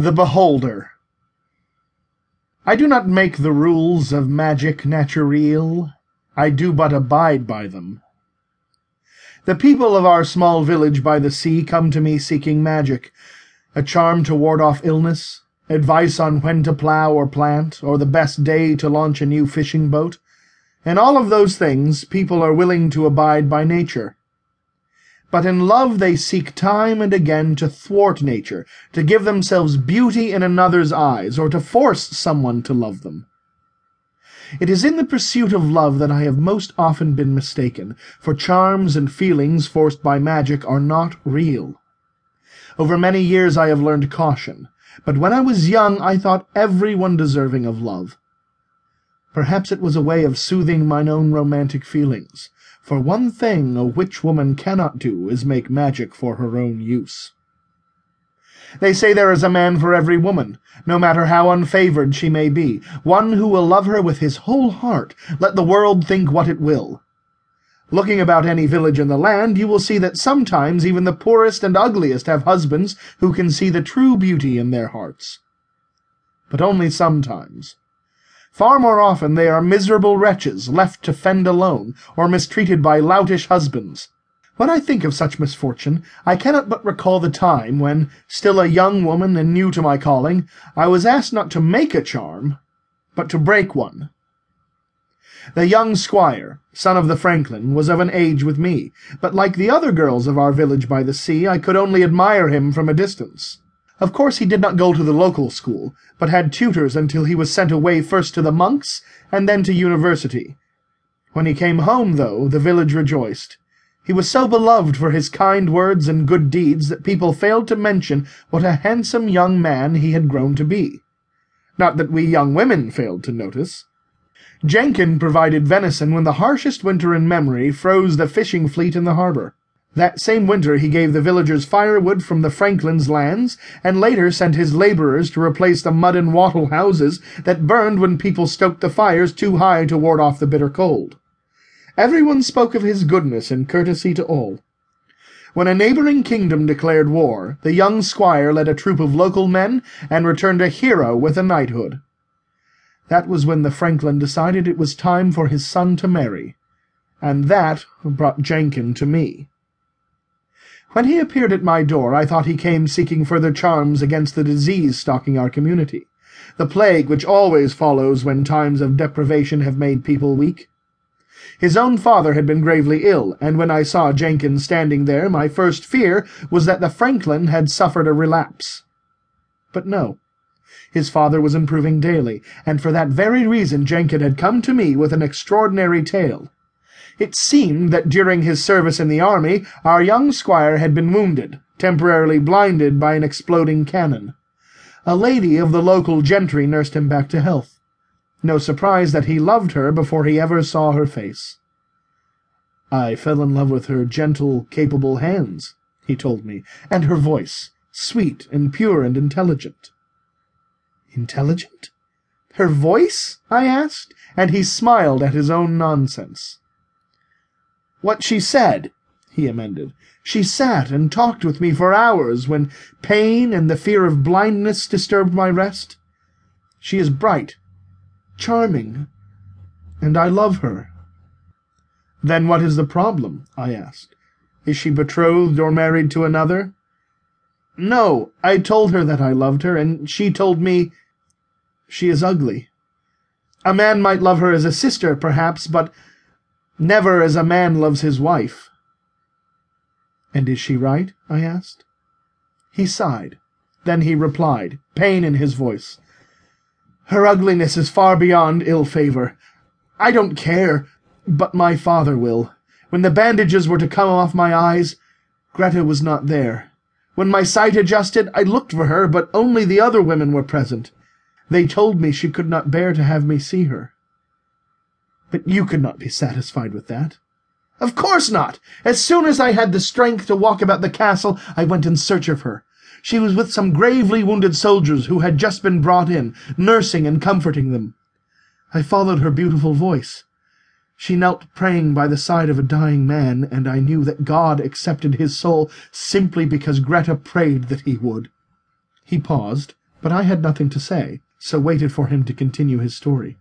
The Beholder I do not make the rules of magic naturelle, I do but abide by them. The people of our small village by the sea come to me seeking magic, a charm to ward off illness, advice on when to plough or plant, or the best day to launch a new fishing boat. In all of those things people are willing to abide by nature. But in love they seek time and again to thwart nature, to give themselves beauty in another's eyes, or to force someone to love them. It is in the pursuit of love that I have most often been mistaken, for charms and feelings forced by magic are not real. Over many years I have learned caution, but when I was young I thought every one deserving of love. Perhaps it was a way of soothing mine own romantic feelings. For one thing a witch woman cannot do is make magic for her own use. They say there is a man for every woman, no matter how unfavored she may be, one who will love her with his whole heart, let the world think what it will. Looking about any village in the land, you will see that sometimes even the poorest and ugliest have husbands who can see the true beauty in their hearts. But only sometimes. Far more often they are miserable wretches, left to fend alone, or mistreated by loutish husbands. When I think of such misfortune, I cannot but recall the time when, still a young woman and new to my calling, I was asked not to make a charm, but to break one. The young squire, son of the franklin, was of an age with me, but like the other girls of our village by the sea, I could only admire him from a distance. Of course he did not go to the local school, but had tutors until he was sent away first to the monks and then to university. When he came home, though, the village rejoiced. He was so beloved for his kind words and good deeds that people failed to mention what a handsome young man he had grown to be. Not that we young women failed to notice. Jenkin provided venison when the harshest winter in memory froze the fishing fleet in the harbour. That same winter he gave the villagers firewood from the Franklins' lands, and later sent his labourers to replace the mud and wattle houses that burned when people stoked the fires too high to ward off the bitter cold. Everyone spoke of his goodness and courtesy to all. When a neighbouring kingdom declared war, the young squire led a troop of local men and returned a hero with a knighthood. That was when the Franklin decided it was time for his son to marry, and that brought Jenkin to me. When he appeared at my door, I thought he came seeking further charms against the disease stalking our community, the plague which always follows when times of deprivation have made people weak. His own father had been gravely ill, and when I saw Jenkins standing there, my first fear was that the Franklin had suffered a relapse. But no. His father was improving daily, and for that very reason Jenkins had come to me with an extraordinary tale. It seemed that during his service in the army our young squire had been wounded, temporarily blinded by an exploding cannon. A lady of the local gentry nursed him back to health. No surprise that he loved her before he ever saw her face. I fell in love with her gentle, capable hands, he told me, and her voice, sweet and pure and intelligent. Intelligent? Her voice? I asked, and he smiled at his own nonsense. What she said, he amended. She sat and talked with me for hours when pain and the fear of blindness disturbed my rest. She is bright, charming, and I love her. Then what is the problem? I asked. Is she betrothed or married to another? No, I told her that I loved her, and she told me she is ugly. A man might love her as a sister, perhaps, but Never as a man loves his wife. And is she right? I asked. He sighed. Then he replied, pain in his voice. Her ugliness is far beyond ill favour. I don't care, but my father will. When the bandages were to come off my eyes, Greta was not there. When my sight adjusted, I looked for her, but only the other women were present. They told me she could not bear to have me see her. But you could not be satisfied with that. Of course not! As soon as I had the strength to walk about the castle, I went in search of her. She was with some gravely wounded soldiers who had just been brought in, nursing and comforting them. I followed her beautiful voice. She knelt praying by the side of a dying man, and I knew that God accepted his soul simply because Greta prayed that he would. He paused, But I had nothing to say, so waited for him to continue his story.